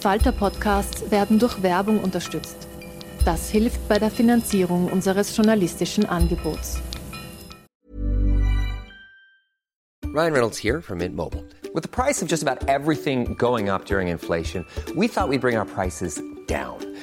Falter-Podcasts werden durch Werbung unterstützt. Das hilft bei der Finanzierung unseres journalistischen Angebots. Ryan Reynolds here from Mint Mobile. With the price of just about everything going up during inflation, we thought we'd bring our prices down.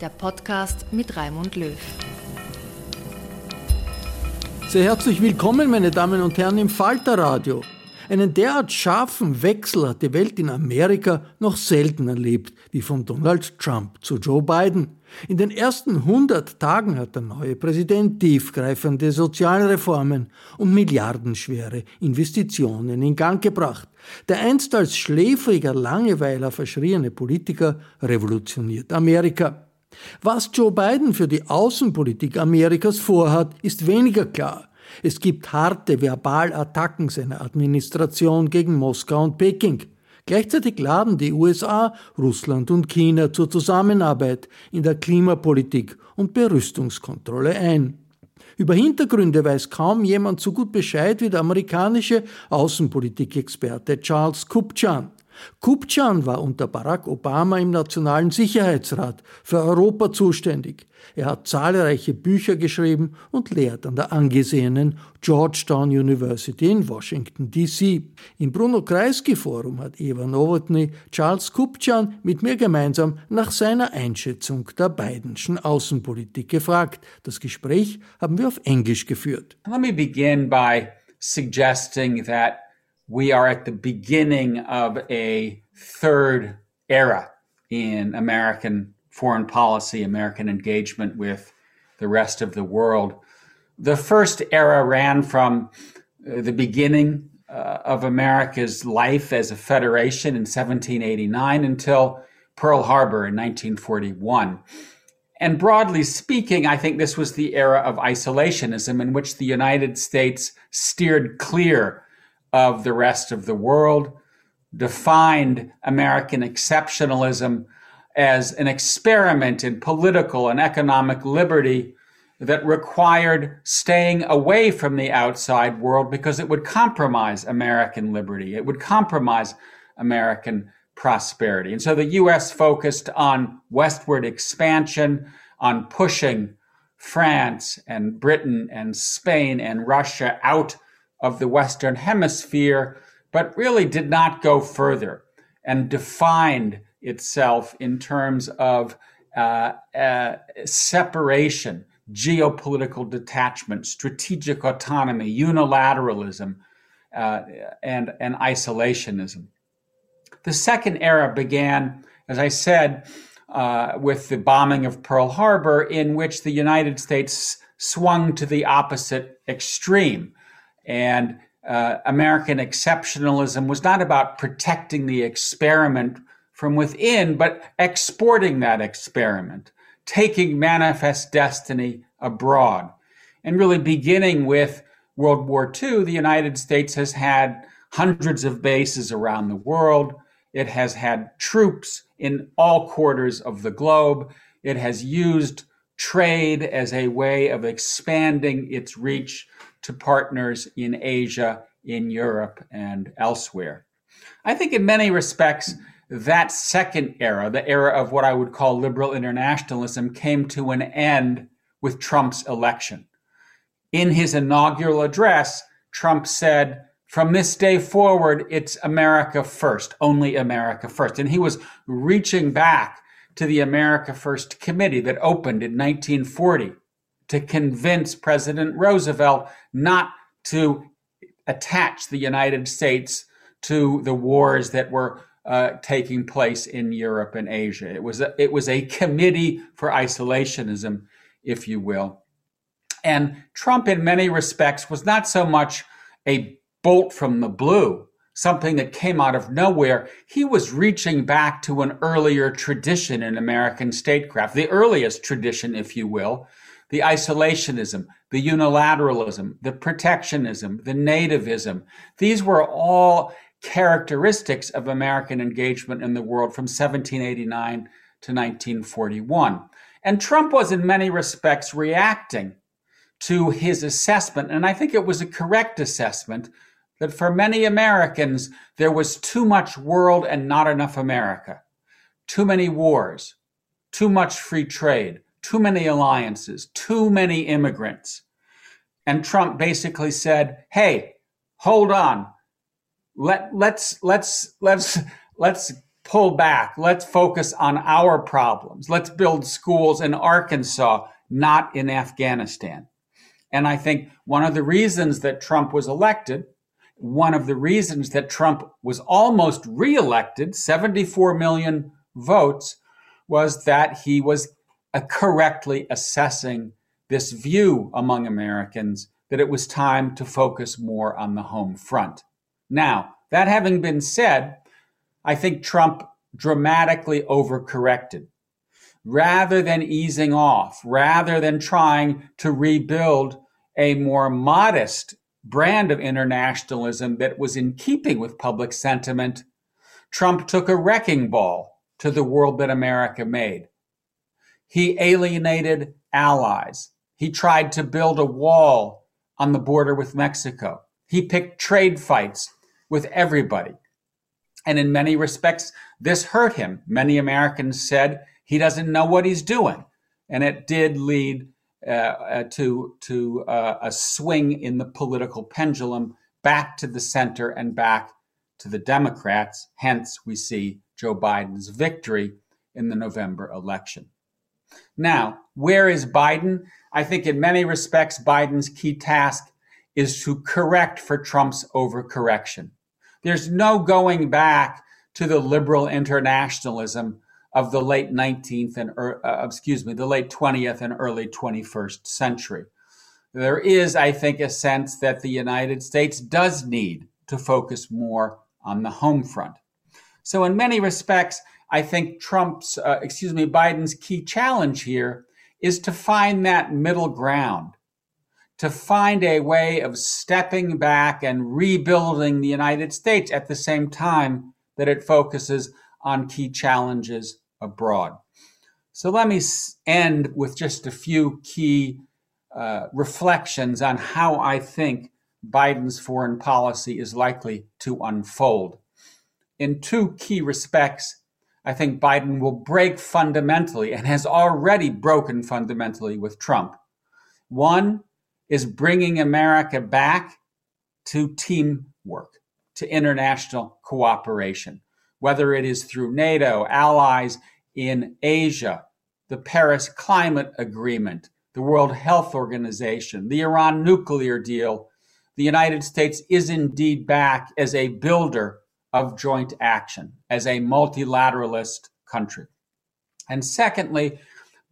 der Podcast mit Raimund Löw. Sehr herzlich willkommen, meine Damen und Herren, im Falterradio. Einen derart scharfen Wechsel hat die Welt in Amerika noch selten erlebt, wie von Donald Trump zu Joe Biden. In den ersten 100 Tagen hat der neue Präsident tiefgreifende Sozialreformen und milliardenschwere Investitionen in Gang gebracht. Der einst als schläfriger Langeweiler verschriene Politiker revolutioniert Amerika. Was Joe Biden für die Außenpolitik Amerikas vorhat, ist weniger klar. Es gibt harte Verbalattacken seiner Administration gegen Moskau und Peking. Gleichzeitig laden die USA, Russland und China zur Zusammenarbeit in der Klimapolitik und Berüstungskontrolle ein. Über Hintergründe weiß kaum jemand so gut Bescheid wie der amerikanische Außenpolitikexperte Charles Kupchan. Kupchan war unter Barack Obama im Nationalen Sicherheitsrat für Europa zuständig. Er hat zahlreiche Bücher geschrieben und lehrt an der angesehenen Georgetown University in Washington, D.C. Im Bruno Kreisky Forum hat Eva Nowotny Charles Kupchan mit mir gemeinsam nach seiner Einschätzung der Bidenschen Außenpolitik gefragt. Das Gespräch haben wir auf Englisch geführt. Let me begin by suggesting that we are at the beginning of a third era in American foreign policy, American engagement with the rest of the world. The first era ran from uh, the beginning uh, of America's life as a federation in 1789 until Pearl Harbor in 1941. And broadly speaking, I think this was the era of isolationism in which the United States steered clear of the rest of the world, defined American exceptionalism as an experiment in political and economic liberty that required staying away from the outside world because it would compromise American liberty. It would compromise American prosperity. And so the US focused on westward expansion, on pushing France and Britain and Spain and Russia out of the Western Hemisphere, but really did not go further and defined itself in terms of uh, uh, separation, geopolitical detachment, strategic autonomy, unilateralism, uh, and, and isolationism. The second era began, as I said, uh, with the bombing of Pearl Harbor, in which the United States swung to the opposite extreme. And uh, American exceptionalism was not about protecting the experiment from within, but exporting that experiment, taking manifest destiny abroad, and really beginning with World War II, the United States has had hundreds of bases around the world. It has had troops in all quarters of the globe. It has used trade as a way of expanding its reach to partners in Asia, in Europe, and elsewhere. I think in many respects, that second era, the era of what I would call liberal internationalism, came to an end with Trump's election. In his inaugural address, Trump said, from this day forward, it's America first, only America first. And he was reaching back to the America First Committee that opened in 1940 to convince President Roosevelt not to attach the United States to the wars that were uh, taking place in Europe and Asia. It was a, it was a committee for isolationism, if you will. And Trump, in many respects, was not so much a bolt from the blue, something that came out of nowhere. He was reaching back to an earlier tradition in American statecraft, the earliest tradition, if you will, the isolationism, the unilateralism, the protectionism, the nativism. These were all characteristics of American engagement in the world from 1789 to 1941. And Trump was, in many respects, reacting to his assessment, and I think it was a correct assessment, that for many Americans, there was too much world and not enough America, too many wars, too much free trade, too many alliances, too many immigrants. And Trump basically said, "Hey, hold on. Let let's let's let's let's pull back. Let's focus on our problems. Let's build schools in Arkansas, not in Afghanistan." And I think one of the reasons that Trump was elected, one of the reasons that Trump was almost reelected, 74 million votes, was that he was correctly assessing this view among Americans that it was time to focus more on the home front. Now, that having been said, I think Trump dramatically overcorrected rather than easing off, rather than trying to rebuild a more modest brand of internationalism that was in keeping with public sentiment, Trump took a wrecking ball to the world that America made. He alienated allies. He tried to build a wall on the border with Mexico. He picked trade fights with everybody. And in many respects, this hurt him. Many Americans said he doesn't know what he's doing. And it did lead uh, uh, to to uh, a swing in the political pendulum back to the center and back to the Democrats. Hence, we see Joe Biden's victory in the November election. Now, where is Biden? I think in many respects, Biden's key task is to correct for Trump's overcorrection. There's no going back to the liberal internationalism of the late 19th and uh, excuse me, the late 20th and early 21st century. There is, I think, a sense that the United States does need to focus more on the home front. So, in many respects, I think Trump's, uh, excuse me, Biden's key challenge here is to find that middle ground, to find a way of stepping back and rebuilding the United States at the same time that it focuses on key challenges abroad. So let me end with just a few key uh, reflections on how I think Biden's foreign policy is likely to unfold. In two key respects, I think Biden will break fundamentally and has already broken fundamentally with Trump. One is bringing America back to teamwork, to international cooperation whether it is through NATO, allies in Asia, the Paris Climate Agreement, the World Health Organization, the Iran nuclear deal, the United States is indeed back as a builder of joint action, as a multilateralist country. And secondly,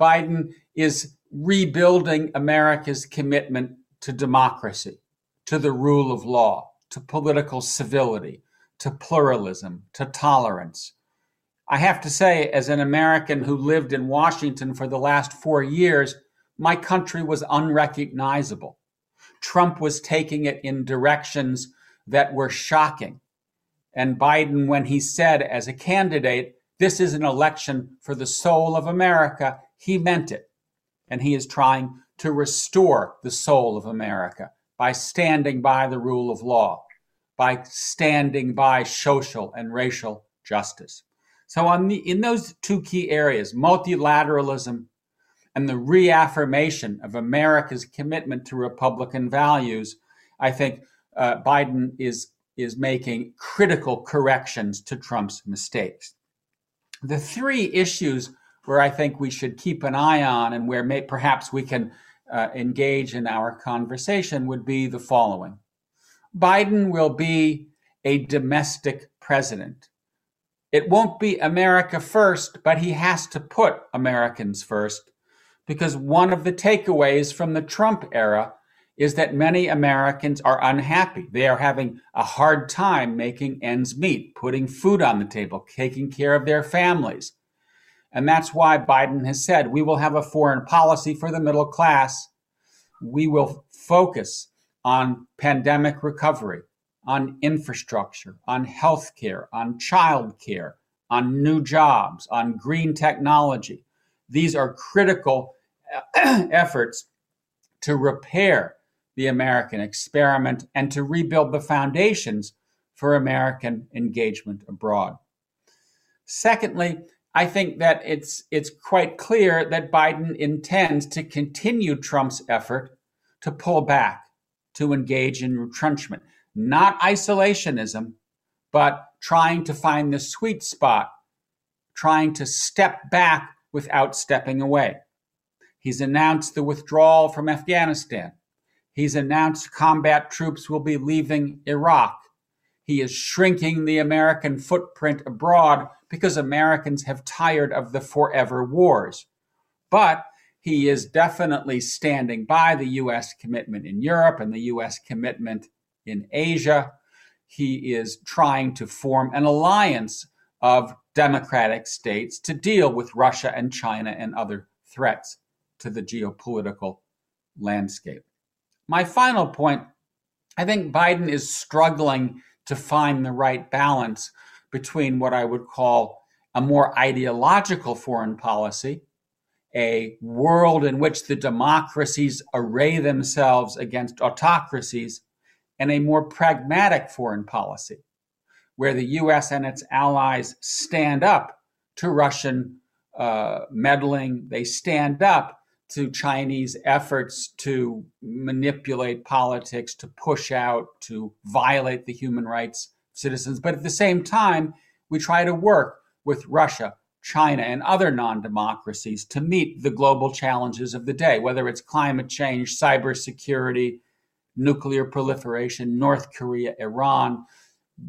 Biden is rebuilding America's commitment to democracy, to the rule of law, to political civility, to pluralism, to tolerance. I have to say, as an American who lived in Washington for the last four years, my country was unrecognizable. Trump was taking it in directions that were shocking. And Biden, when he said as a candidate, this is an election for the soul of America, he meant it. And he is trying to restore the soul of America by standing by the rule of law, by standing by social and racial justice. So on the, in those two key areas, multilateralism and the reaffirmation of America's commitment to Republican values, I think uh, Biden is is making critical corrections to Trump's mistakes. The three issues where I think we should keep an eye on and where may, perhaps we can uh, engage in our conversation would be the following Biden will be a domestic president. It won't be America first, but he has to put Americans first because one of the takeaways from the Trump era is that many Americans are unhappy. They are having a hard time making ends meet, putting food on the table, taking care of their families. And that's why Biden has said we will have a foreign policy for the middle class. We will focus on pandemic recovery, on infrastructure, on healthcare, on childcare, on new jobs, on green technology. These are critical uh, efforts to repair the American experiment and to rebuild the foundations for American engagement abroad. Secondly, I think that it's it's quite clear that Biden intends to continue Trump's effort to pull back, to engage in retrenchment, not isolationism, but trying to find the sweet spot, trying to step back without stepping away. He's announced the withdrawal from Afghanistan. He's announced combat troops will be leaving Iraq. He is shrinking the American footprint abroad because Americans have tired of the forever wars. But he is definitely standing by the U.S. commitment in Europe and the U.S. commitment in Asia. He is trying to form an alliance of democratic states to deal with Russia and China and other threats to the geopolitical landscape. My final point I think Biden is struggling to find the right balance between what I would call a more ideological foreign policy, a world in which the democracies array themselves against autocracies, and a more pragmatic foreign policy, where the US and its allies stand up to Russian uh, meddling, they stand up to Chinese efforts to manipulate politics, to push out, to violate the human rights of citizens. But at the same time, we try to work with Russia, China, and other non democracies to meet the global challenges of the day, whether it's climate change, cybersecurity, nuclear proliferation, North Korea, Iran.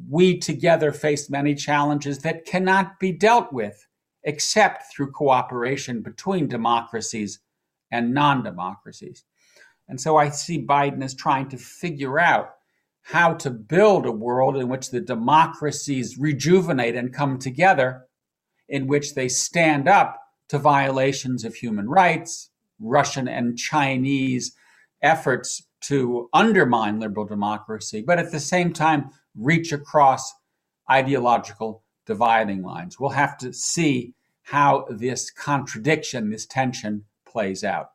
We together face many challenges that cannot be dealt with except through cooperation between democracies and non democracies. And so I see Biden as trying to figure out how to build a world in which the democracies rejuvenate and come together, in which they stand up to violations of human rights, Russian and Chinese efforts to undermine liberal democracy, but at the same time reach across ideological dividing lines. We'll have to see how this contradiction, this tension plays out.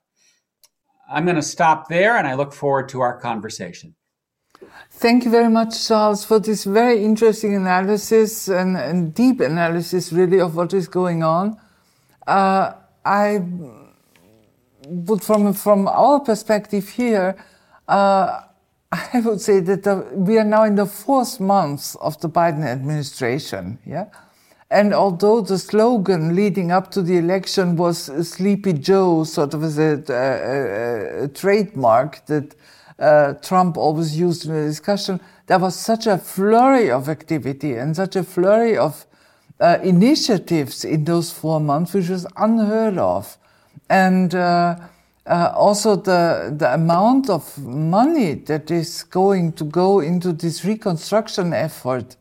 I'm going to stop there and I look forward to our conversation. Thank you very much, Charles, for this very interesting analysis and, and deep analysis, really, of what is going on. Uh, I would, from from our perspective here, uh, I would say that the, we are now in the fourth month of the Biden administration. Yeah, and although the slogan leading up to the election was Sleepy Joe, sort of as a, a, a, a trademark that uh, Trump always used in the discussion, there was such a flurry of activity and such a flurry of uh, initiatives in those four months, which was unheard of. And uh, uh also the, the amount of money that is going to go into this reconstruction effort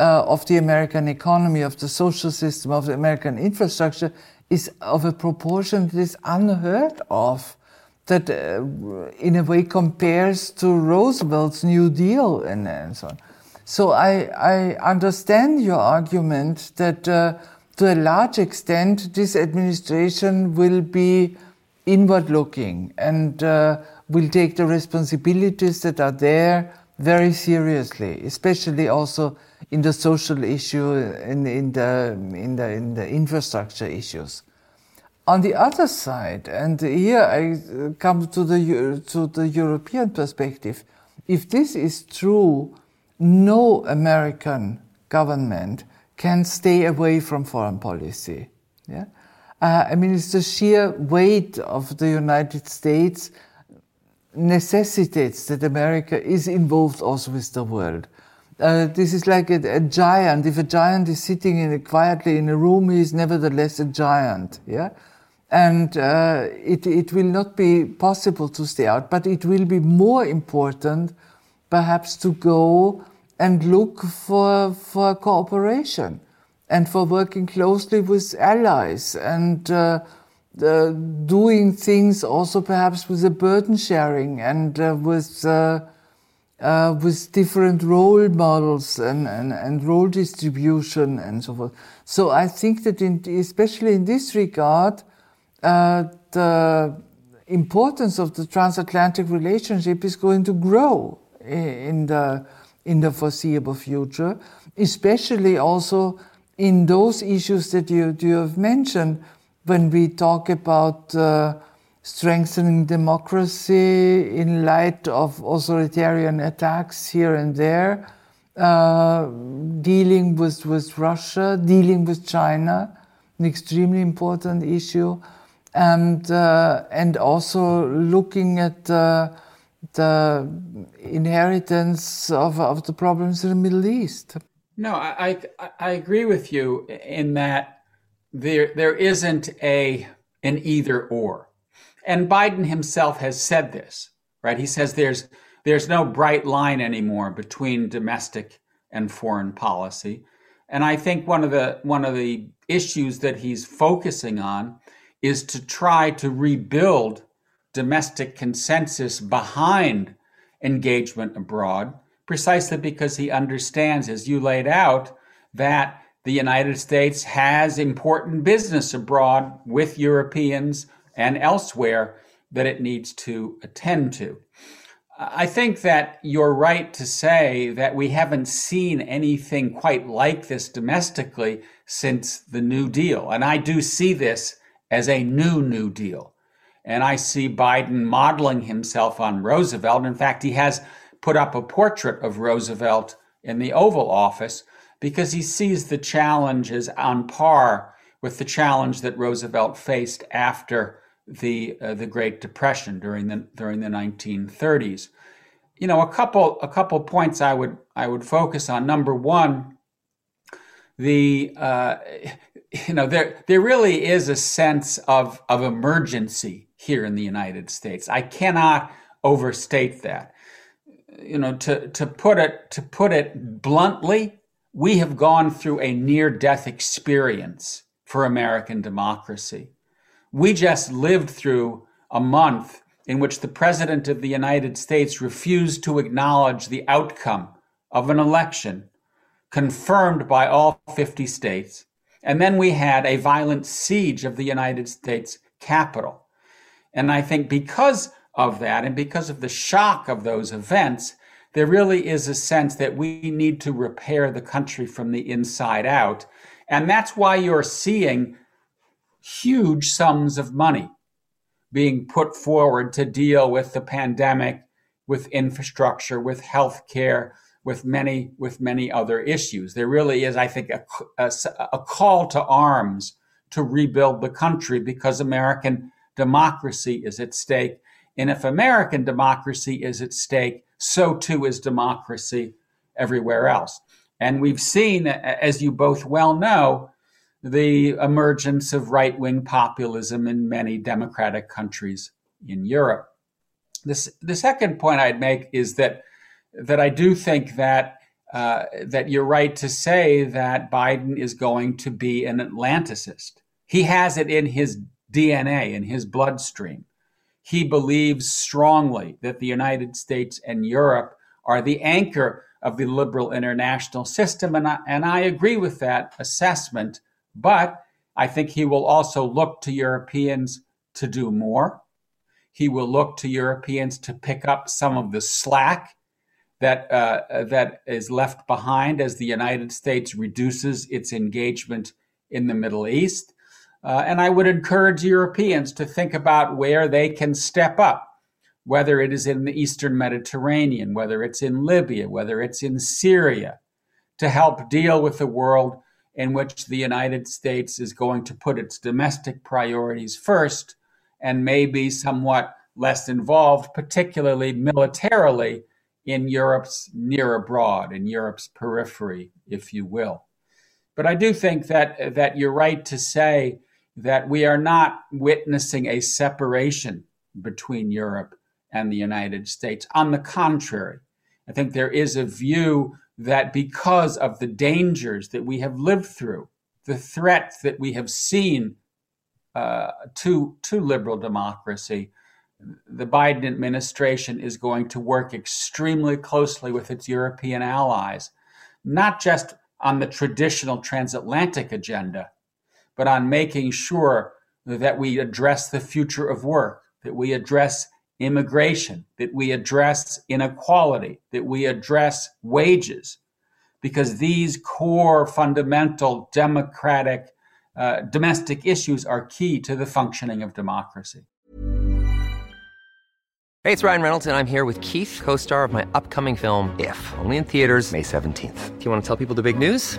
uh, of the American economy, of the social system, of the American infrastructure is of a proportion that is unheard of. that uh, in a way compares to Roosevelt's New Deal and, and so on. So I, I understand your argument that uh, to a large extent this administration will be inward looking and uh, will take the responsibilities that are there very seriously, especially also in the social issue, in, in, the, in, the, in the infrastructure issues. On the other side, and here I come to the, to the European perspective, if this is true, no American government can stay away from foreign policy. Yeah? Uh, I mean, it's the sheer weight of the United States necessitates that America is involved also with the world. Uh, this is like a, a, giant. If a giant is sitting in a, quietly in a room, he is nevertheless a giant. Yeah, and uh, it it will not be possible to stay out, but it will be more important, perhaps, to go and look for for cooperation, and for working closely with allies and. Uh, uh, doing things also perhaps with a burden sharing and uh, with uh, uh, with different role models and, and, and role distribution and so forth. So I think that in, especially in this regard, uh, the importance of the transatlantic relationship is going to grow in the in the foreseeable future, especially also in those issues that you, you have mentioned when we talk about uh, strengthening democracy in light of authoritarian attacks here and there, uh, dealing with, with Russia, dealing with China, an extremely important issue, and, uh, and also looking at the inheritance of, of the problems in the Middle East. No, I, I, I agree with you in that there there isn't a an either or. And Biden himself has said this, right? He says there's there's no bright line anymore between domestic and foreign policy. And I think one of the one of the issues that he's focusing on is to try to rebuild domestic consensus behind engagement abroad, precisely because he understands, as you laid out, that the United States has important business abroad with Europeans and elsewhere that it needs to attend to. I think that you're right to say that we haven't seen anything quite like this domestically since the New Deal. And I do see this as a new New Deal. And I see Biden modeling himself on Roosevelt. In fact, he has put up a portrait of Roosevelt in the Oval Office because he sees the challenge as on par with the challenge that Roosevelt faced after the uh, the Great Depression during the during the 1930s. You know, a couple a couple points I would I would focus on. Number one, the uh, you know there there really is a sense of of emergency here in the United States. I cannot overstate that. You know, to to put it to put it bluntly, we have gone through a near death experience for American democracy. We just lived through a month in which the President of the United States refused to acknowledge the outcome of an election confirmed by all 50 states. And then we had a violent siege of the United States Capitol. And I think because of that and because of the shock of those events, there really is a sense that we need to repair the country from the inside out. And that's why you're seeing huge sums of money being put forward to deal with the pandemic, with infrastructure, with healthcare, with many with many other issues. There really is, I think, a, a, a call to arms to rebuild the country because American democracy is at stake. And if American democracy is at stake, so too is democracy everywhere else. And we've seen, as you both well know, the emergence of right wing populism in many democratic countries in Europe. This, the second point I'd make is that, that I do think that, uh, that you're right to say that Biden is going to be an Atlanticist. He has it in his DNA, in his bloodstream. He believes strongly that the United States and Europe are the anchor of the liberal international system. And I, and I agree with that assessment. But I think he will also look to Europeans to do more. He will look to Europeans to pick up some of the slack that uh, that is left behind as the United States reduces its engagement in the Middle East. Uh, and I would encourage Europeans to think about where they can step up, whether it is in the Eastern Mediterranean, whether it's in Libya, whether it's in Syria, to help deal with the world in which the United States is going to put its domestic priorities first and may be somewhat less involved, particularly militarily, in Europe's near abroad, in Europe's periphery, if you will. But I do think that, that you're right to say that we are not witnessing a separation between Europe and the United States. On the contrary, I think there is a view that because of the dangers that we have lived through, the threats that we have seen uh, to, to liberal democracy, the Biden administration is going to work extremely closely with its European allies, not just on the traditional transatlantic agenda, but on making sure that we address the future of work, that we address immigration, that we address inequality, that we address wages, because these core fundamental democratic uh, domestic issues are key to the functioning of democracy. Hey, it's Ryan Reynolds, and I'm here with Keith, co star of my upcoming film, If, only in theaters, May 17th. Do you want to tell people the big news?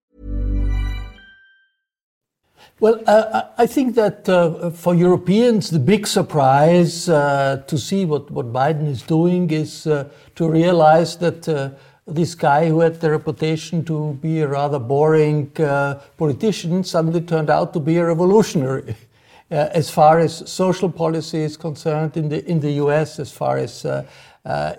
Well, uh, I think that uh, for Europeans, the big surprise uh, to see what, what Biden is doing is uh, to realize that uh, this guy who had the reputation to be a rather boring uh, politician suddenly turned out to be a revolutionary. as far as social policy is concerned in the, in the US, as far as uh,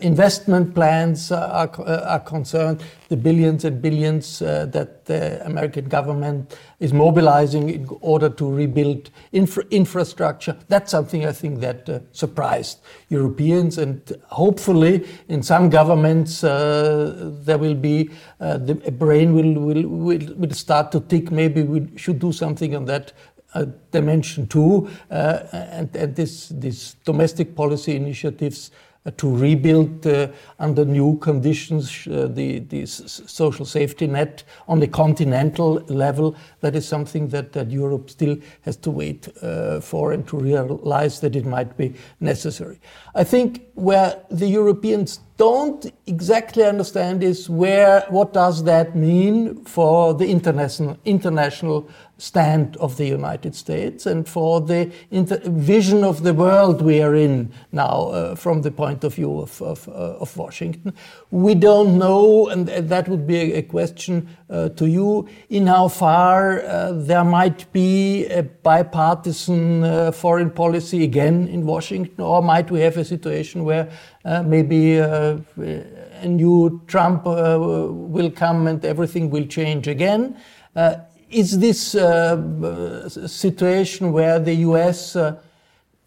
investment plans are, are, concerned, the billions and billions uh, that the American government is mobilizing in order to rebuild infra infrastructure. That's something I think that uh, surprised Europeans, and hopefully, in some governments, uh, there will be uh, the brain will, will, will, will start to tick. Maybe we should do something on that uh, dimension too, uh, and, and this, these domestic policy initiatives uh, to rebuild uh, under new conditions uh, the, the social safety net on the continental level. That is something that, that Europe still has to wait for and to realize that it might be necessary. I think where the Europeans don't exactly understand is where what does that mean for the international international stand of the United States and for the vision of the world we are in now uh, from the point of view of, of, uh, of, Washington. We don't know, and that would be a, question uh, to you, in how far uh, there might be a bipartisan uh, foreign policy again in Washington, or might we have a situation where uh, maybe a new Trump will come and everything will change again is this uh, situation where the US uh,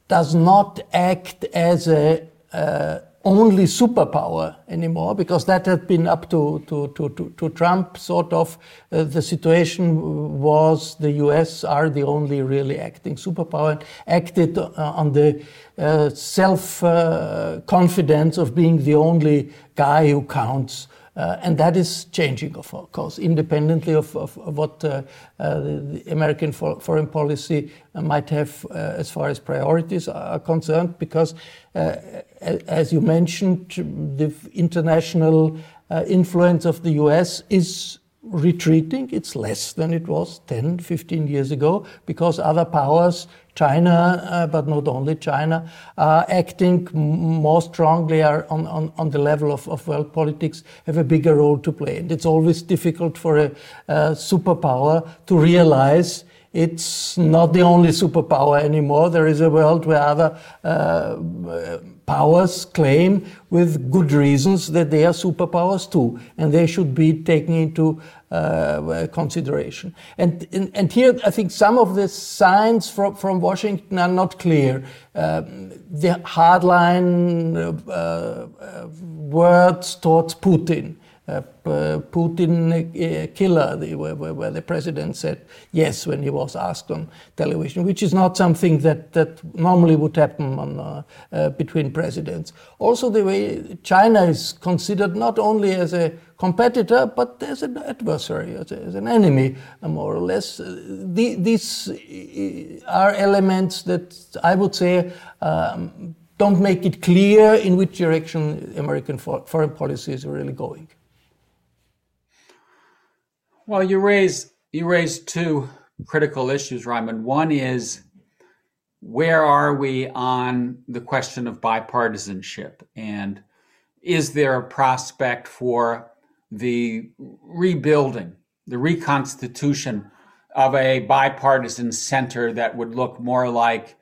does not act as a uh, only superpower anymore, because that had been up to, to, to, to, to Trump, sort of. Uh, the situation was the US are the only really acting superpower and acted uh, on the uh, self confidence of being the only guy who counts uh, and that is changing, of course, independently of, of, of what uh, uh, the American for, foreign policy might have as far as priorities are concerned, because, as you mentioned, the international influence of the US is retreating. It's less than it was 10, 15 years ago because other powers, China, uh, but not only China, are acting more strongly are on, on, on the level of, of world politics, have a bigger role to play. And it's always difficult for a, superpower to realize it's not the only superpower anymore. There is a world where other uh, powers claim with good reasons that they are superpowers too, and they should be taken into uh, consideration. And, and, and, here I think some of the signs from, from Washington are not clear. Uh, the hardline uh, uh words towards Putin Putin uh, killer, where, the president said yes when he was asked on television, which is not something that, that normally would happen on, uh, uh, between presidents. Also, the way China is considered not only as a competitor, but as an adversary, as, a, as an enemy, uh, more or less. The, these are elements that I would say um, don't make it clear in which direction American foreign policy is really going. Well, you raise you raise two critical issues, Raimund. One is where are we on the question of bipartisanship, and is there a prospect for the rebuilding, the reconstitution of a bipartisan center that would look more like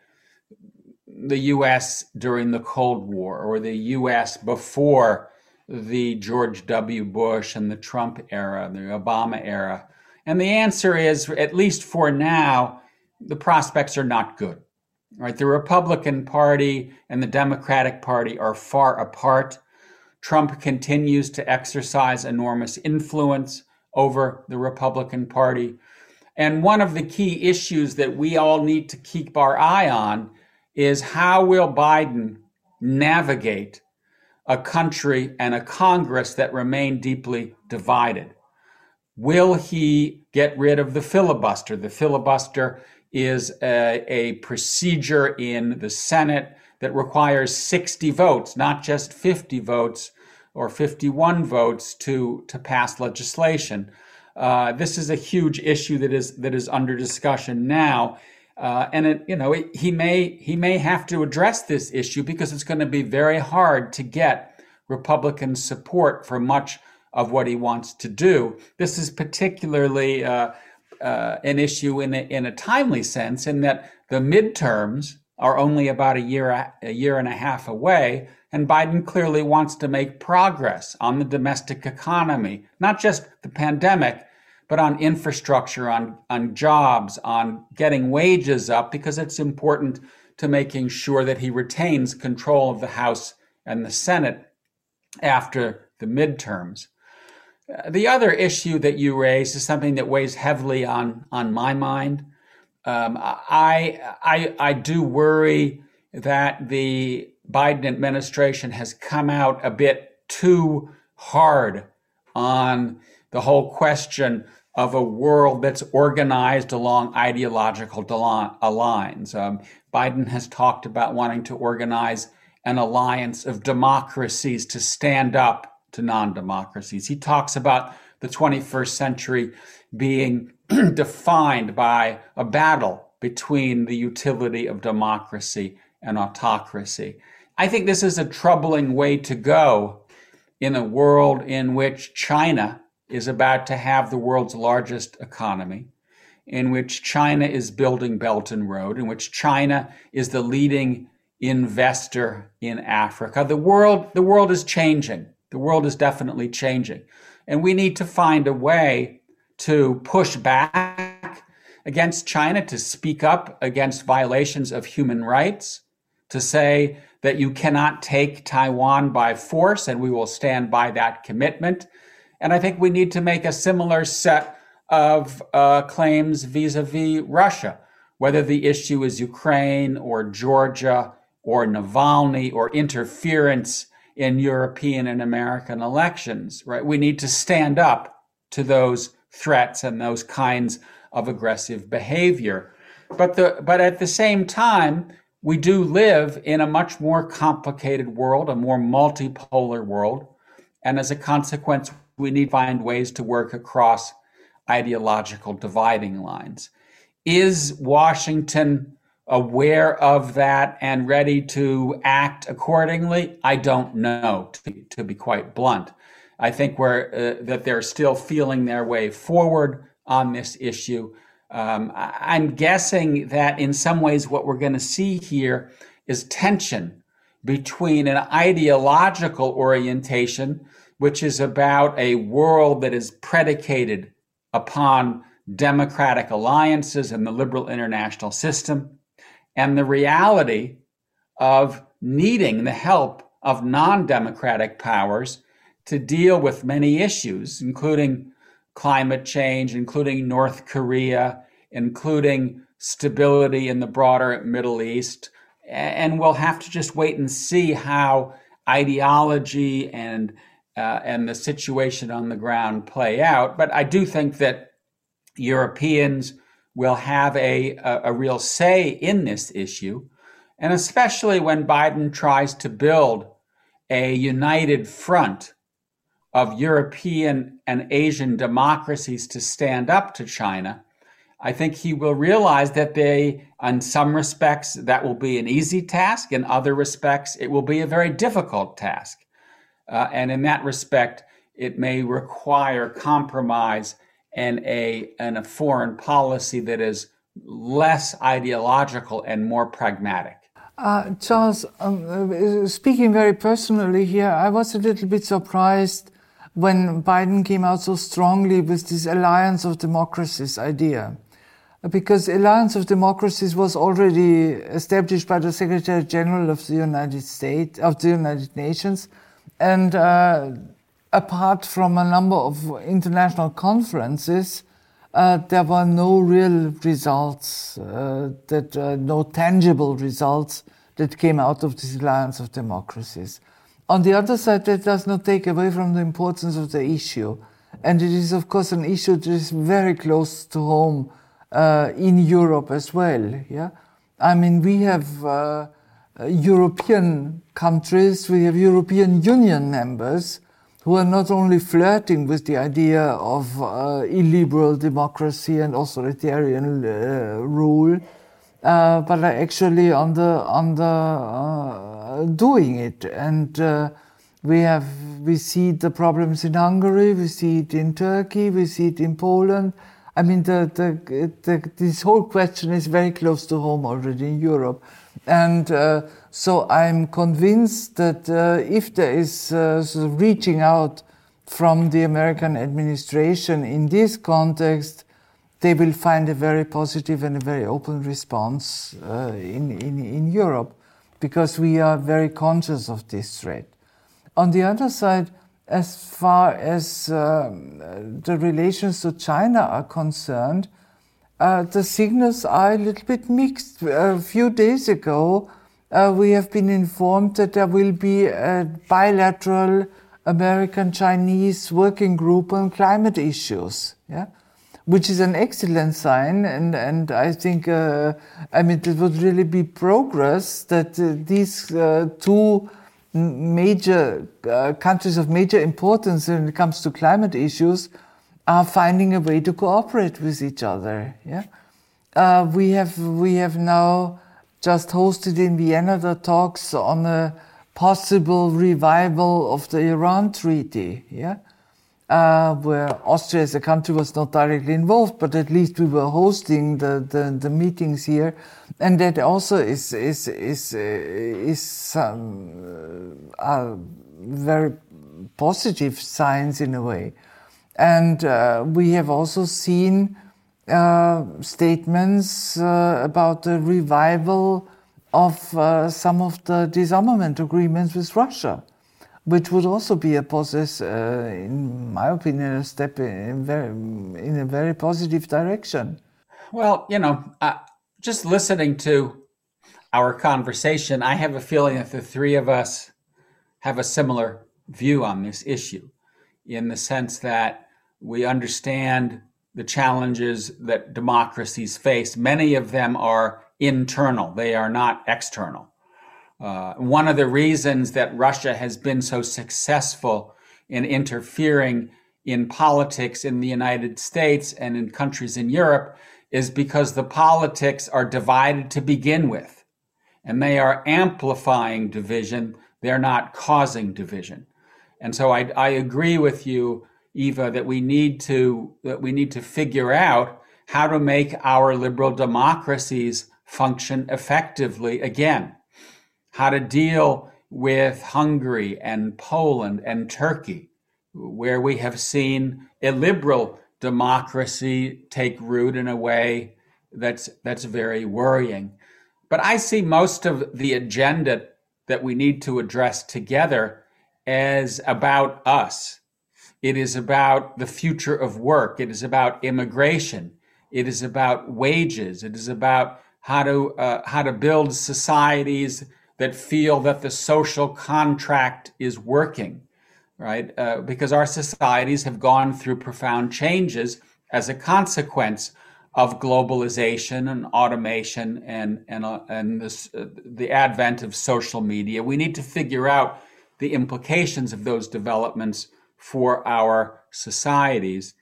the U.S. during the Cold War or the U.S. before the George W. Bush and the Trump era, the Obama era? And the answer is, at least for now, the prospects are not good. Right? The Republican Party and the Democratic Party are far apart. Trump continues to exercise enormous influence over the Republican Party. And one of the key issues that we all need to keep our eye on is how will Biden navigate a country and a Congress that remain deeply divided. Will he get rid of the filibuster? The filibuster is a, a, procedure in the Senate that requires 60 votes, not just 50 votes or 51 votes to, to pass legislation. Uh, this is a huge issue that is that is under discussion now, uh, and it, you know, it, he may he may have to address this issue because it's going to be very hard to get Republican support for much of what he wants to do. This is particularly uh, uh, an issue in a, in a timely sense, in that the midterms are only about a year a year and a half away, and Biden clearly wants to make progress on the domestic economy, not just the pandemic, but on infrastructure, on, on jobs, on getting wages up, because it's important to making sure that he retains control of the House and the Senate after the midterms. Uh, the other issue that you raise is something that weighs heavily on, on my mind. Um, I, I, I do worry that the Biden administration has come out a bit too hard on the whole question of a world that's organized along ideological lines. Um, Biden has talked about wanting to organize an alliance of democracies to stand up to non democracies. He talks about the 21st century being defined by a battle between the utility of democracy and autocracy. I think this is a troubling way to go in a world in which China is about to have the world's largest economy, in which China is building Belt and Road, in which China is the leading investor in Africa. The world, the world is changing. The world is definitely changing. And we need to find a way to push back against China, to speak up against violations of human rights, to say that you cannot take Taiwan by force, and we will stand by that commitment. And I think we need to make a similar set of uh, claims vis a vis Russia, whether the issue is Ukraine or Georgia or Navalny or interference in European and American elections, right? We need to stand up to those threats and those kinds of aggressive behavior. But the but at the same time, we do live in a much more complicated world, a more multipolar world, and as a consequence, we need to find ways to work across ideological dividing lines. Is Washington aware of that and ready to act accordingly? I don't know, to be, to be quite blunt. I think we're, uh, that they're still feeling their way forward on this issue. Um, I'm guessing that in some ways, what we're going to see here is tension between an ideological orientation, which is about a world that is predicated upon democratic alliances and the liberal international system, and the reality of needing the help of non democratic powers to deal with many issues, including climate change, including North Korea, including stability in the broader Middle East. And we'll have to just wait and see how ideology and uh, and the situation on the ground play out. But I do think that Europeans will have a, a, a real say in this issue. And especially when Biden tries to build a united front of European and Asian democracies to stand up to China, I think he will realize that they, in some respects, that will be an easy task. In other respects, it will be a very difficult task. Uh, and in that respect, it may require compromise and a, and a foreign policy that is less ideological and more pragmatic. Uh, Charles, um, uh, speaking very personally here, I was a little bit surprised when Biden came out so strongly with this alliance of democracies idea. Because alliance of democracies was already established by the Secretary General of the United States, of the United Nations, and uh, apart from a number of international conferences, uh, there were no real results, uh, that uh, no tangible results that came out of this alliance of democracies. On the other side, that does not take away from the importance of the issue. And it is, of course, an issue that is very close to home uh, in Europe as well. Yeah, I mean, we have uh, European countries, we have European Union members who are not only flirting with the idea of uh, illiberal democracy and authoritarian uh, rule, uh, but are actually on the on the uh, doing it. And uh, we have we see the problems in Hungary, we see it in Turkey, we see it in Poland. I mean, the, the, the this whole question is very close to home already in Europe, and uh, so I'm convinced that uh, if there is uh, reaching out from the American administration in this context, they will find a very positive and a very open response uh, in, in, in Europe because we are very conscious of this threat. On the other side, as far as uh, the relations to China are concerned, uh, the signals are a little bit mixed. A few days ago, uh, we have been informed that there will be a bilateral American Chinese working group on climate issues. Yeah? which is an excellent sign. And, and I think, uh, I mean, it would really be progress that uh, these uh, two major uh, countries of major importance when it comes to climate issues are finding a way to cooperate with each other. Yeah, uh, we have we have now just hosted in Vienna the talks on a possible revival of the Iran treaty. Yeah, uh, where Austria as a country was not directly involved, but at least we were hosting the, the, the meetings here, and that also is is is uh, is um, uh, very positive signs in a way, and uh, we have also seen uh, statements uh, about the revival of some of the disarmament agreements with Russia which would also be a process, uh, in my opinion, a step in, very, in a very positive direction. Well, you know, uh, just listening to our conversation, I have a feeling that the three of us have a similar view on this issue in the sense that we understand the challenges that democracies face. Many of them are internal, they are not external. Uh, one of the reasons that Russia has been so successful in interfering in politics in the United States and in countries in Europe is because the politics are divided to begin with, and they are amplifying division. They're not causing division. And so I, I agree with you, Eva, that we need to that we need to figure out how to make our liberal democracies function effectively again, how to deal with Hungary and Poland and Turkey, where we have seen a liberal democracy take root in a way that's that's very worrying. But I see most of the agenda that we need to address together as about us. It is about the future of work. It is about immigration. It is about wages. It is about how to uh, how to build societies that feel that the social contract is working, right? Uh, because our societies have gone through profound changes as a consequence of globalization and automation and and uh, and this, uh, the advent of social media. We need to figure out the implications of those developments for our societies.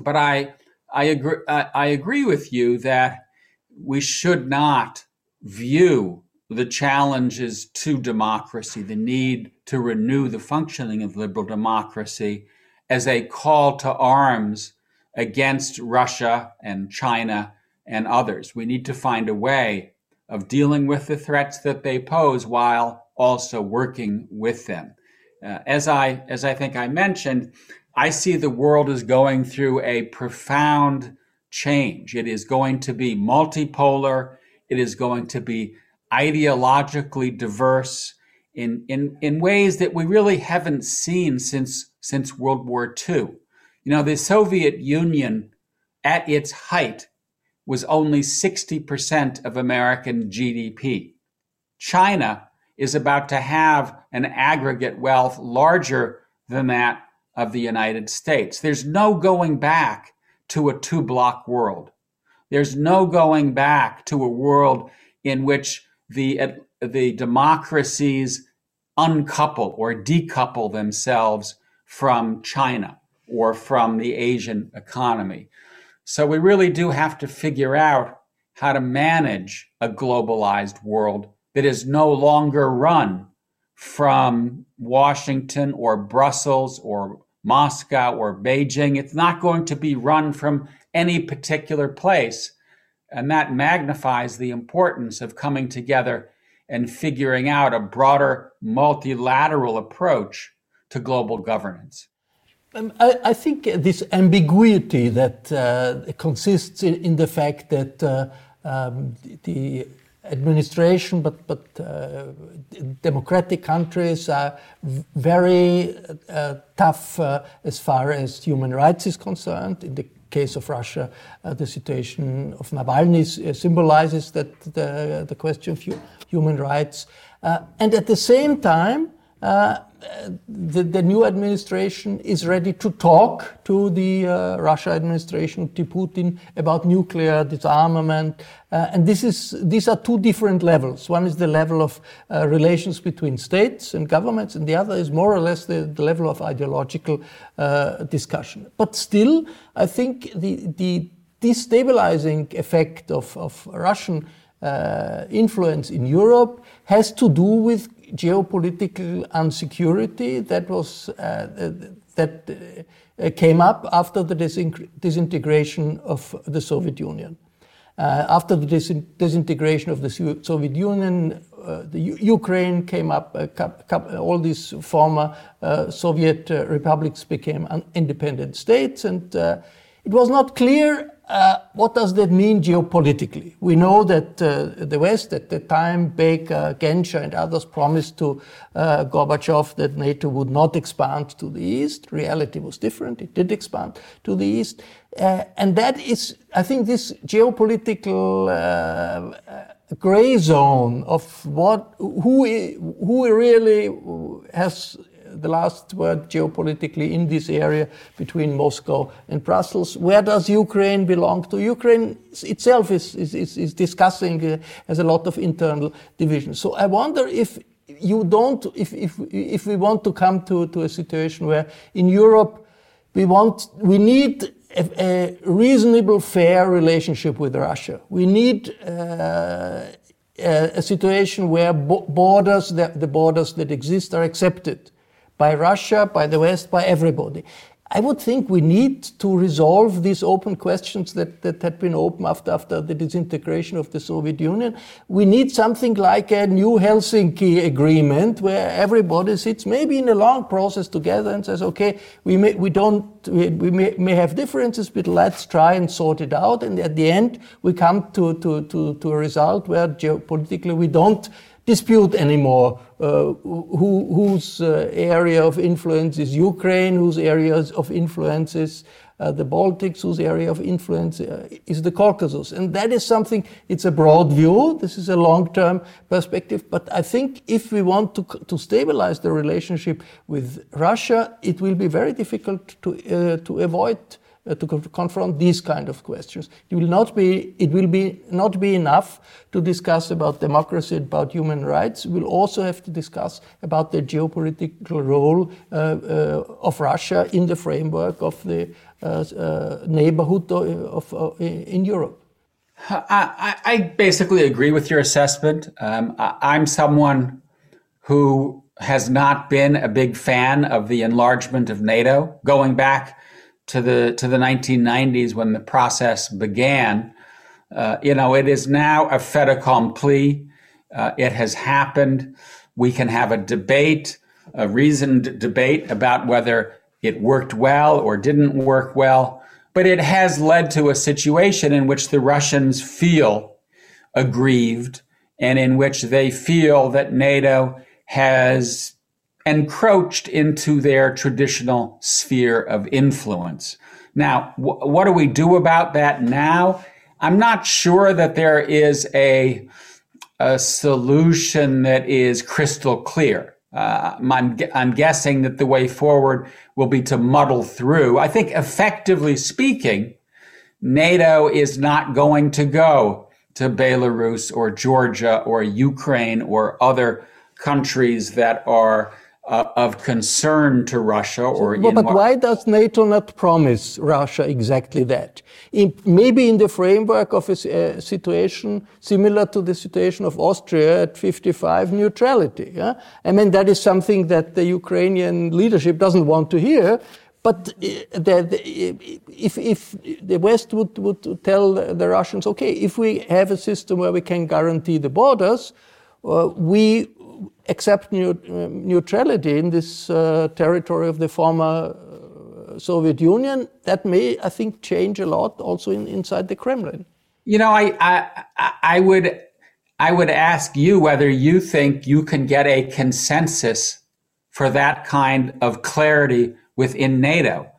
But I I agree I, agree with you that we should not view the challenges to democracy, the need to renew the functioning of liberal democracy as a call to arms against Russia and China and others. We need to find a way of dealing with the threats that they pose while also working with them. Uh, as I as I think I mentioned, I see the world as going through a profound change. It is going to be multipolar. It is going to be ideologically diverse in, in, in ways that we really haven't seen since, since World War II. You know, the Soviet Union at its height was only 60% of American GDP. China is about to have an aggregate wealth larger than that of the United States. There's no going back to a two block world. There's no going back to a world in which the, the democracies uncouple or decouple themselves from China or from the Asian economy. So we really do have to figure out how to manage a globalized world that is no longer run from Washington or Brussels or Moscow or Beijing. It's not going to be run from any particular place. And that magnifies the importance of coming together and figuring out a broader multilateral approach to global governance. Um, I, I, think this ambiguity that uh, consists in, in, the fact that uh, um, the administration, but, but uh, democratic countries are very uh, tough uh, as far as human rights is concerned. In the case of Russia, uh, the situation of Navalny uh, symbolizes that the, the question of human rights. Uh, and at the same time, uh, the, the, new administration is ready to talk to the uh, Russia administration, to Putin, about nuclear disarmament. Uh, and this is, these are two different levels. One is the level of uh, relations between states and governments, and the other is more or less the, the level of ideological uh, discussion. But still, I think the, the destabilizing effect of, of Russian uh, influence in Europe has to do with geopolitical insecurity that was uh, that uh, came up after the disintegration of the Soviet Union. Uh, after the dis disintegration of the Soviet Union, uh, the U Ukraine came up. all these former uh, Soviet uh, republics became independent states, and it was not clear uh, what does that mean geopolitically? We know that uh, the West at the time, Baker, Genscher, and others promised to uh, Gorbachev that NATO would not expand to the east. Reality was different. It did expand to the east. Uh, and that is, I think, this geopolitical uh, gray zone of what, who, who really has the last word geopolitically in this area between Moscow and Brussels. Where does Ukraine belong to? Ukraine itself is, is, is, is discussing, uh, has a lot of internal division. So I wonder if you don't, if, if, if we want to come to, to a situation where in Europe, We want, we need a, a reasonable, fair relationship with Russia. We need uh, a, a, situation where borders, the, the borders that exist are accepted by Russia, by the West, by everybody. I would think we need to resolve these open questions that, that had been open after, after the disintegration of the Soviet Union. We need something like a new Helsinki agreement where everybody sits maybe in a long process together and says, okay, we may, we don't, we, we may, may have differences, but let's try and sort it out. And at the end, we come to, to, to, to a result where geopolitically we don't dispute anymore uh, who, whose uh, area of influence is Ukraine, whose areas of influence is uh, the Baltics, whose area of influence uh, is the Caucasus. And that is something, it's a broad view, this is a long term perspective, but I think if we want to, to stabilize the relationship with Russia, it will be very difficult to, uh, to avoid to confront these kind of questions. It will not be, it will be not be enough to discuss about democracy, about human rights. We will also have to discuss about the geopolitical role uh, uh, of Russia in the framework of the uh, uh, neighborhood of, of in Europe. I, I, basically agree with your assessment. Um, I'm someone who has not been a big fan of the enlargement of NATO. Going back to the to the 1990s when the process began. Uh, you know, it is now a fait accompli. Uh, it has happened. We can have a debate, a reasoned debate about whether it worked well or didn't work well. But it has led to a situation in which the Russians feel aggrieved and in which they feel that NATO has encroached into their traditional sphere of influence. Now, wh- what do we do about that now? I'm not sure that there is a, a solution that is crystal clear. Uh, I'm, I'm guessing that the way forward will be to muddle through. I think effectively speaking, NATO is not going to go to Belarus or Georgia or Ukraine or other countries that are uh, of concern to Russia or so, but, but why does NATO not promise Russia exactly that? In, maybe in the framework of a, a, situation similar to the situation of Austria at 55 neutrality. Yeah? I mean, that is something that the Ukrainian leadership doesn't want to hear. But uh, the, the, if, if the West would, would tell the Russians, okay, if we have a system where we can guarantee the borders, uh, we accept neutrality in this uh, territory of the former uh, Soviet Union, that may, I think, change a lot also in, inside the Kremlin. You know, I, I, I would, I would ask you whether you think you can get a consensus for that kind of clarity within NATO.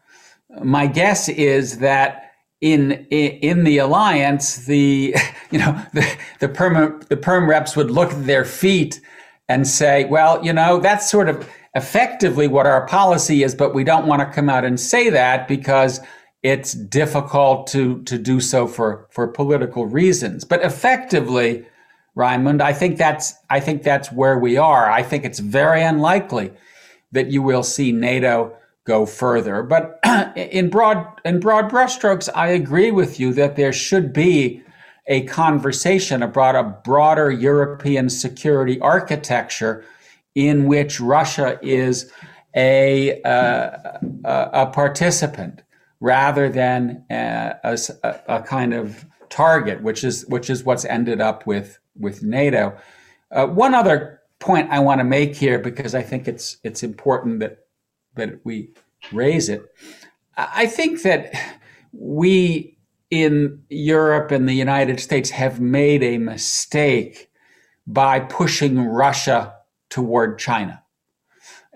My guess is that in in the alliance, the you know the the perm the perm reps would look at their feet and say, well, you know, that's sort of effectively what our policy is, but we don't want to come out and say that because it's difficult to, to do so for, for political reasons. But effectively, Raimund, I think that's I think that's where we are. I think it's very unlikely that you will see NATO go further. But in broad in broad brushstrokes, I agree with you that there should be a conversation about a broader European security architecture in which Russia is a, uh, a, participant rather than a, a, a, kind of target, which is which is what's ended up with with NATO. Uh, one other point I want to make here because I think it's it's important that that we raise it. I think that we in Europe and the United States have made a mistake by pushing Russia toward China.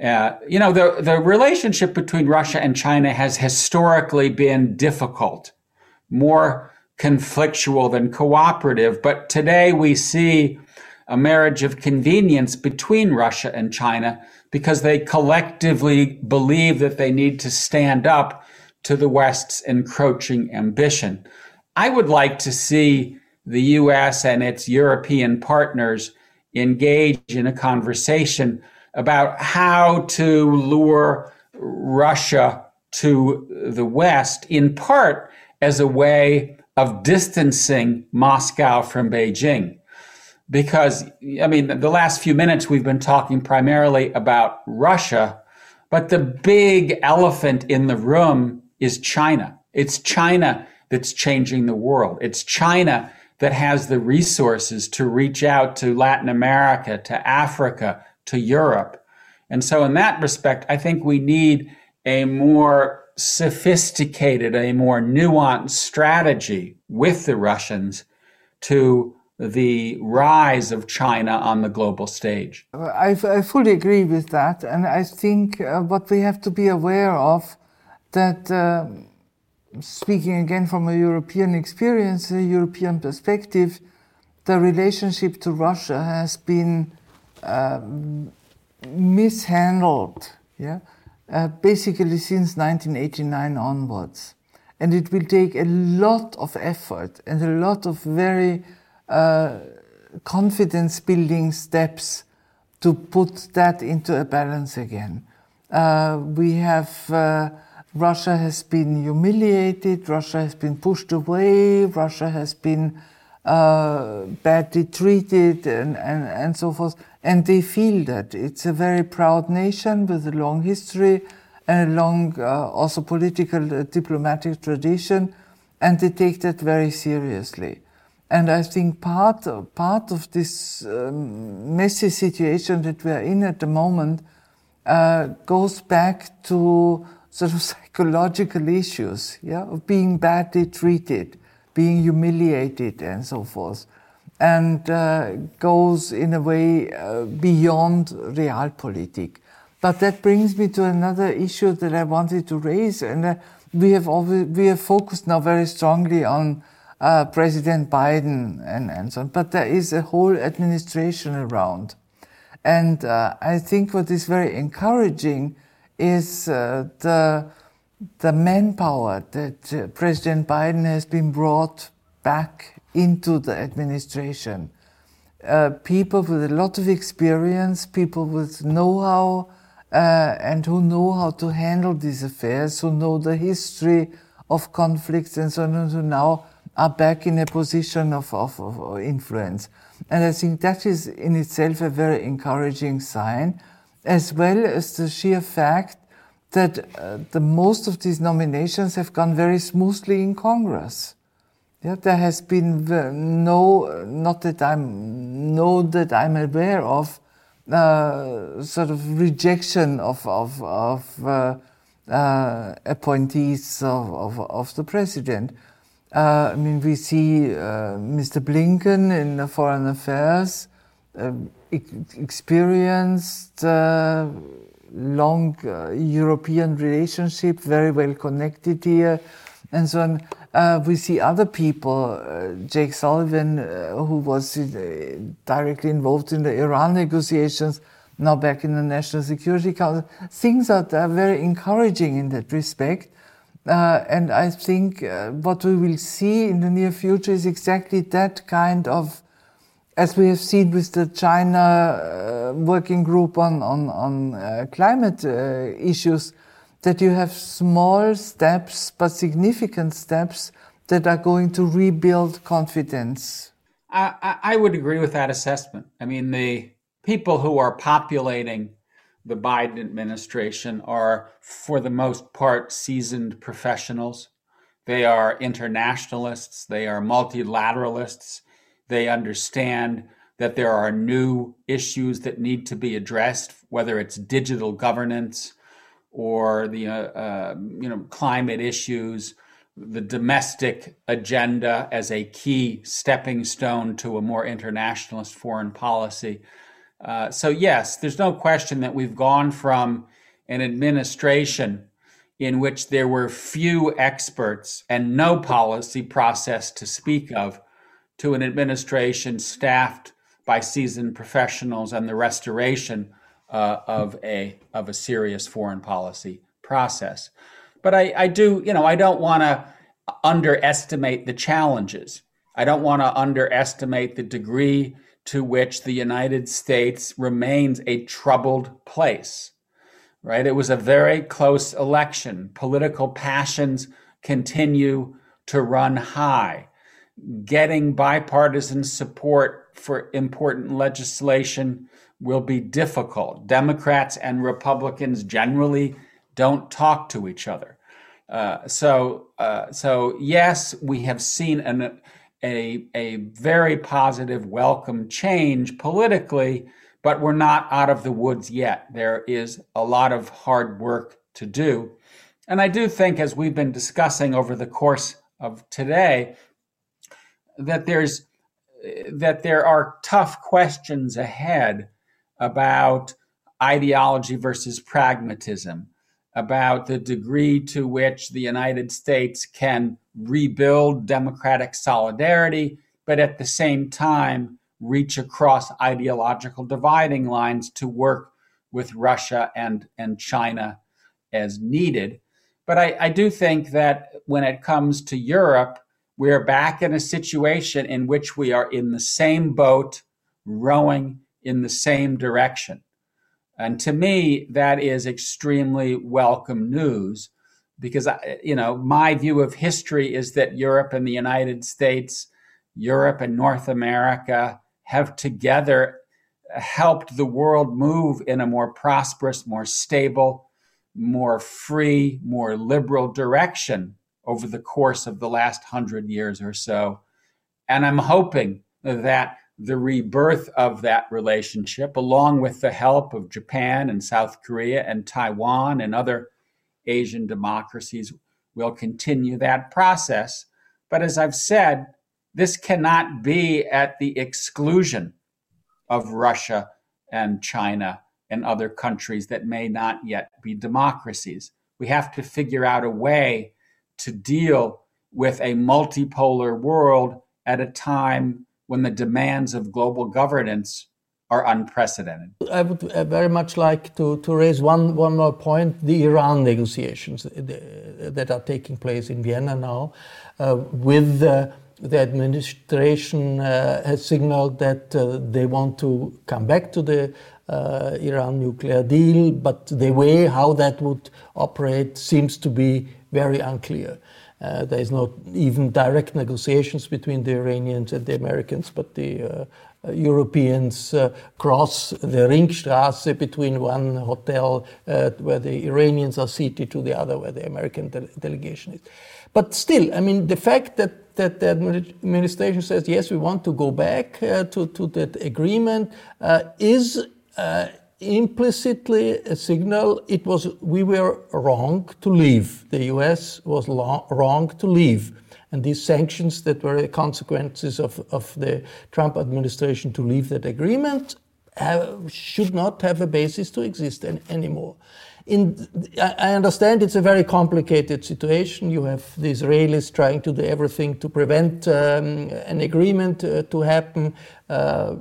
Uh, you know, the, the relationship between Russia and China has historically been difficult, more conflictual than cooperative. But today we see a marriage of convenience between Russia and China because they collectively believe that they need to stand up to the West's encroaching ambition. I would like to see the US and its European partners engage in a conversation about how to lure Russia to the West, in part as a way of distancing Moscow from Beijing. Because, I mean, the last few minutes we've been talking primarily about Russia, but the big elephant in the room is China. It's China that's changing the world. It's China that has the resources to reach out to Latin America, to Africa, to Europe. And so, in that respect, I think we need a more sophisticated, a more nuanced strategy with the Russians to the rise of China on the global stage. I, I fully agree with that. And I think uh, what we have to be aware of that, uh, speaking again from a European experience, a European perspective, the relationship to Russia has been uh, mishandled. Yeah uh, basically since 1989 onwards. And it will take a lot of effort and a lot of very uh, confidence building steps to put that into a balance again. Uh, we have, uh, Russia has been humiliated, Russia has been pushed away, Russia has been uh, badly treated, and, and, and so forth. And they feel that. It's a very proud nation with a long history and a long, uh, also political, uh, diplomatic tradition, and they take that very seriously. And I think part of, part of this um, messy situation that we are in at the moment uh, goes back to sort of psychological issues, yeah, of being badly treated, being humiliated, and so forth, and uh, goes in a way uh, beyond realpolitik. But that brings me to another issue that I wanted to raise, and uh, we have always, we have focused now very strongly on uh, President Biden and, and so on, but there is a whole administration around. And uh, I think what is very encouraging is uh, the, the manpower that uh, President Biden has been brought back into the administration. Uh, people with a lot of experience, people with know-how, uh, and who know how to handle these affairs, who know the history of conflicts and so on, who now are back in a position of, of, of influence. And I think that is in itself a very encouraging sign, as well as the sheer fact that uh, the most of these nominations have gone very smoothly in Congress. Yeah, there has been no, not that I'm, no that I'm aware of, uh, sort of rejection of of, of uh, uh, appointees of, of, of, the president. Uh, I mean, we see uh, Mr. Blinken in foreign affairs, experienced, long European relationship, very well connected here, and so on. Uh, we see other people, uh, Jake Sullivan, uh, who was uh, directly involved in the Iran negotiations, now back in the National Security Council. Things are, are very encouraging in that respect. Uh, and I think uh, what we will see in the near future is exactly that kind of, as we have seen with the China uh, working group on, on, on uh, climate uh, issues, that you have small steps, but significant steps that are going to rebuild confidence. I, I would agree with that assessment. I mean, the people who are populating the Biden administration are, for the most part, seasoned professionals. They are internationalists, they are multilateralists, they understand that there are new issues that need to be addressed, whether it's digital governance or the uh, uh, you know climate issues, the domestic agenda as a key stepping stone to a more internationalist foreign policy. Uh, so yes, there's no question that we've gone from an administration in which there were few experts and no policy process to speak of to an administration staffed by seasoned professionals and the restoration uh, of a of a serious foreign policy process. But I, I do, you know, I don't want to underestimate the challenges. I don't want to underestimate the degree to which the United States remains a troubled place. right? It was a very close election. Political passions continue to run high. Getting bipartisan support for important legislation will be difficult. Democrats and Republicans generally don't talk to each other. Uh, so, uh, so yes, we have seen an, a, a very positive, welcome change politically, but we're not out of the woods yet. There is a lot of hard work to do. And I do think, as we've been discussing over the course of today, that there's that there are tough questions ahead about ideology versus pragmatism, about the degree to which the United States can rebuild democratic solidarity, but at the same time reach across ideological dividing lines to work with Russia and, and China as needed. But I, I do think that when it comes to Europe, we are back in a situation in which we are in the same boat, rowing in the same direction. And to me, that is extremely welcome news because, uh, you know, my view of history is that Europe and the United States, Europe and North America have together helped the world move in a more prosperous, more stable, more free, more liberal direction over the course of the last hundred years or so. And I'm hoping that the rebirth of that relationship, along with the help of Japan and South Korea and Taiwan and other Asian democracies, will continue that process. But as I've said, this cannot be at the exclusion of Russia and China and other countries that may not yet be democracies. We have to figure out a way to deal with a multipolar world at a time when the demands of global governance are unprecedented. I would uh, very much like to, to raise one, one more point the Iran negotiations that are taking place in Vienna now, uh, with uh, the administration uh, has signaled that uh, they want to come back to the uh, Iran nuclear deal, but the way how that would operate seems to be very unclear. Uh, there is not even direct negotiations between the Iranians and the Americans, but the uh, uh Europeans uh, cross the Ringstrasse between one hotel uh, where the Iranians are seated to the other where the American de delegation is. But still, I mean, the fact that, that the administration says, yes, we want to go back uh, to, to that agreement is implicitly a signal it was we were wrong to leave. The US was wrong to leave. And these sanctions that were the consequences of, of the Trump administration to leave that agreement have, should not have a basis to exist any, anymore. In, I understand it's a very complicated situation. You have the Israelis trying to do everything to prevent um, an agreement uh, to happen. Uh,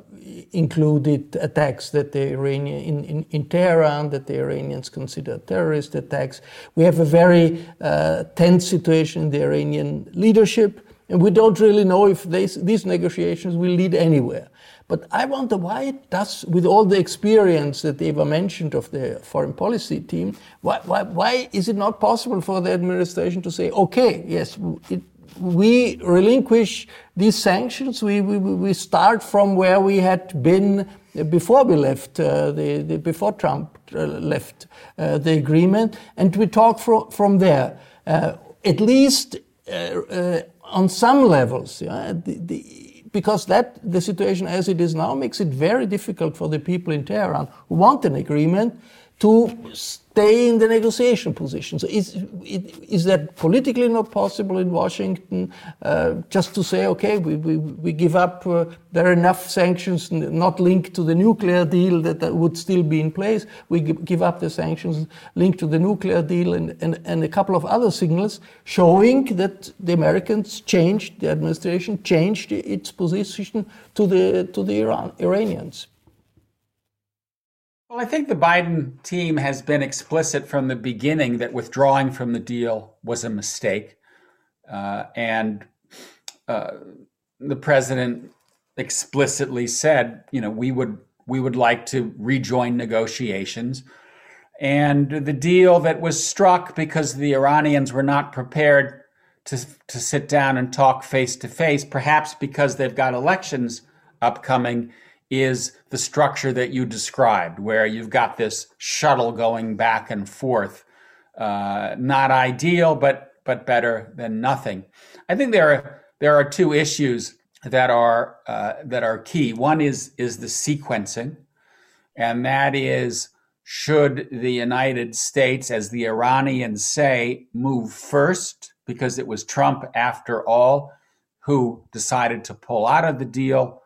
included attacks that the Iranian in, in, in, Tehran that the Iranians consider terrorist attacks. We have a very uh, tense situation in the Iranian leadership, and we don't really know if these, these negotiations will lead anywhere. But I wonder why it does, with all the experience that Eva mentioned of the foreign policy team, why, why, why is it not possible for the administration to say, okay, yes, it, we relinquish these sanctions. We, we, we start from where we had been before we left, uh, the, the, before Trump uh, left uh, the agreement, and we talk from, from there. Uh, at least uh, uh, on some levels, yeah, the, the, because that the situation as it is now makes it very difficult for the people in Tehran who want an agreement to stay in the negotiation position. So is, is that politically not possible in Washington uh, just to say, okay, we, we, we give up, uh, there are enough sanctions not linked to the nuclear deal that, that would still be in place. We give up the sanctions linked to the nuclear deal and, and, and a couple of other signals showing that the Americans changed, the administration changed its position to the, to the Iran, Iranians. Well, I think the Biden team has been explicit from the beginning that withdrawing from the deal was a mistake. Uh, and uh, the president explicitly said, you know, we would we would like to rejoin negotiations. and the deal that was struck because the Iranians were not prepared to, to sit down and talk face to face, perhaps because they've got elections upcoming, is the structure that you described, where you've got this shuttle going back and forth. Uh, not ideal, but but better than nothing. I think there are there are two issues that are uh, that are key. One is is the sequencing, and that is should the United States, as the Iranians say, move first, because it was Trump, after all, who decided to pull out of the deal,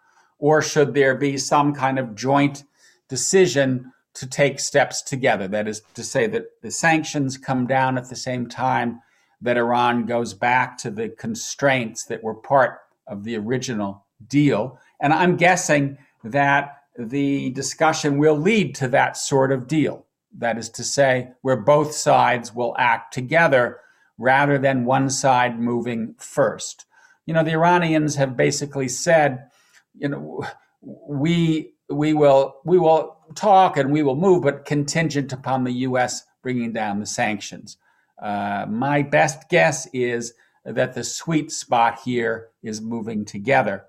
or should there be some kind of joint decision to take steps together? That is to say, that the sanctions come down at the same time that Iran goes back to the constraints that were part of the original deal. And I'm guessing that the discussion will lead to that sort of deal. That is to say, where both sides will act together rather than one side moving first. You know, the Iranians have basically said, you know, we we will we will talk and we will move, but contingent upon the U.S. bringing down the sanctions. Uh, my best guess is that the sweet spot here is moving together.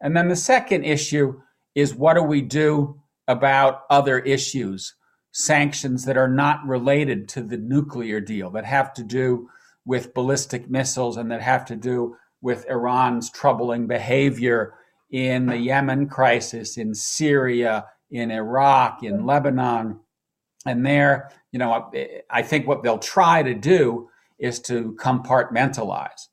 And then the second issue is what do we do about other issues, sanctions that are not related to the nuclear deal, that have to do with ballistic missiles and that have to do with Iran's troubling behavior in the Yemen crisis, in Syria, in Iraq, in Lebanon. And there, you know, I think what they'll try to do is to compartmentalize,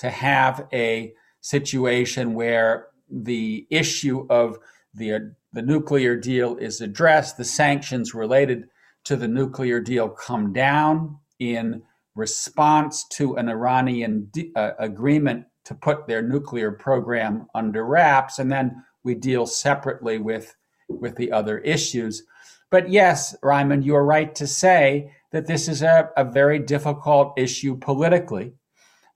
to have a situation where the issue of the, the nuclear deal is addressed, the sanctions related to the nuclear deal come down in response to an Iranian de- uh, agreement to put their nuclear program under wraps, and then we deal separately with, with the other issues. But yes, Raimund, you're right to say that this is a, a very difficult issue politically,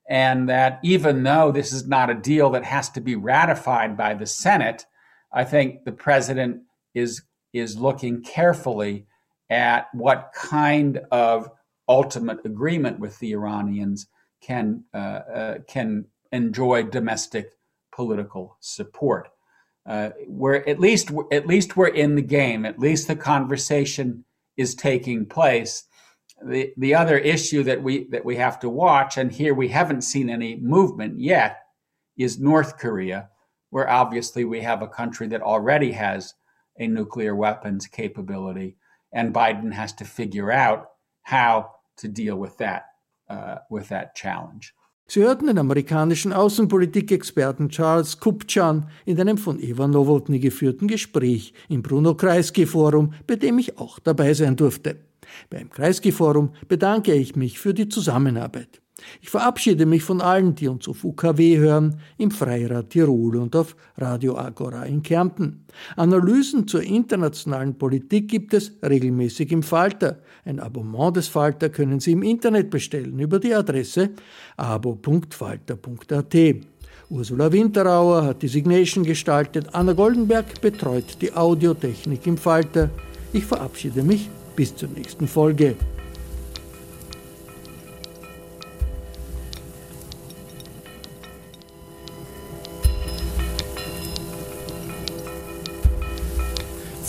and that even though this is not a deal that has to be ratified by the Senate, I think the president is is looking carefully at what kind of ultimate agreement with the Iranians can uh, uh, can enjoy domestic political support. Uh, we're at least at least we're in the game. At least the conversation is taking place. The the other issue that we that we have to watch, and here we haven't seen any movement yet, is North Korea where obviously we have a country that already has a nuclear weapons capability, and Biden has to figure out how to deal with that, uh, with that challenge. Sie hörten den amerikanischen Außenpolitikexperten Charles Kupchan in einem von Eva Nowotny geführten Gespräch im Bruno Kreisky Forum, bei dem ich auch dabei sein durfte. Beim Kreisky Forum bedanke ich mich für die Zusammenarbeit. Ich verabschiede mich von allen, die uns auf UKW hören, im Freirad Tirol und auf Radio Agora in Kärnten. Analysen zur internationalen Politik gibt es regelmäßig im Falter. Ein Abonnement des Falter können Sie im Internet bestellen über die Adresse abo.falter.at. Ursula Winterauer hat die Signation gestaltet, Anna Goldenberg betreut die Audiotechnik im Falter. Ich verabschiede mich bis zur nächsten Folge.